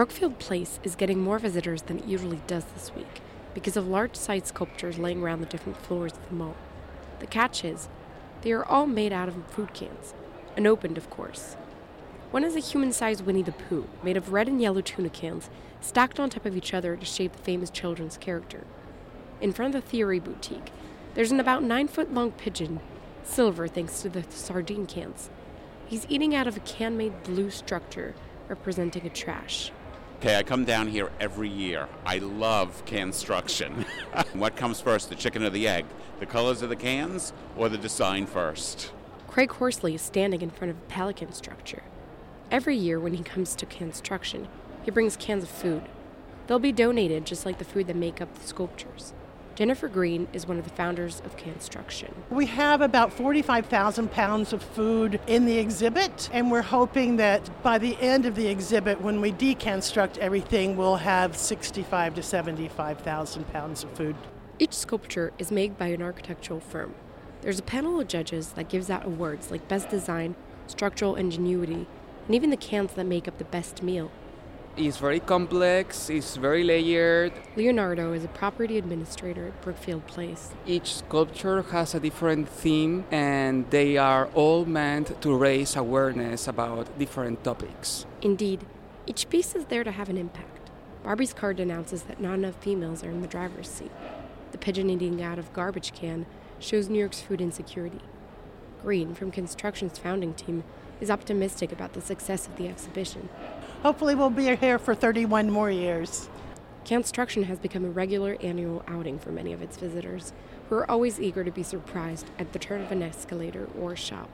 Brookfield Place is getting more visitors than it usually does this week because of large size sculptures laying around the different floors of the mall. The catch is, they are all made out of food cans, unopened, of course. One is a human sized Winnie the Pooh, made of red and yellow tuna cans, stacked on top of each other to shape the famous children's character. In front of the Theory Boutique, there's an about nine foot long pigeon, silver thanks to the sardine cans. He's eating out of a can made blue structure representing a trash. Okay, I come down here every year. I love Canstruction. what comes first, the chicken or the egg? The colors of the cans or the design first? Craig Horsley is standing in front of a pelican structure. Every year when he comes to Canstruction, he brings cans of food. They'll be donated just like the food that make up the sculptures. Jennifer Green is one of the founders of Canstruction. We have about 45,000 pounds of food in the exhibit, and we're hoping that by the end of the exhibit, when we deconstruct everything, we'll have 65 to 75,000 pounds of food. Each sculpture is made by an architectural firm. There's a panel of judges that gives out awards like Best Design, Structural Ingenuity, and even the cans that make up the best meal. It's very complex, it's very layered. Leonardo is a property administrator at Brookfield Place. Each sculpture has a different theme, and they are all meant to raise awareness about different topics. Indeed, each piece is there to have an impact. Barbie's card announces that not enough females are in the driver's seat. The pigeon eating out of garbage can shows New York's food insecurity. Green, from Canstruction's founding team, is optimistic about the success of the exhibition. Hopefully, we'll be here for 31 more years. Canstruction has become a regular annual outing for many of its visitors, who are always eager to be surprised at the turn of an escalator or shop.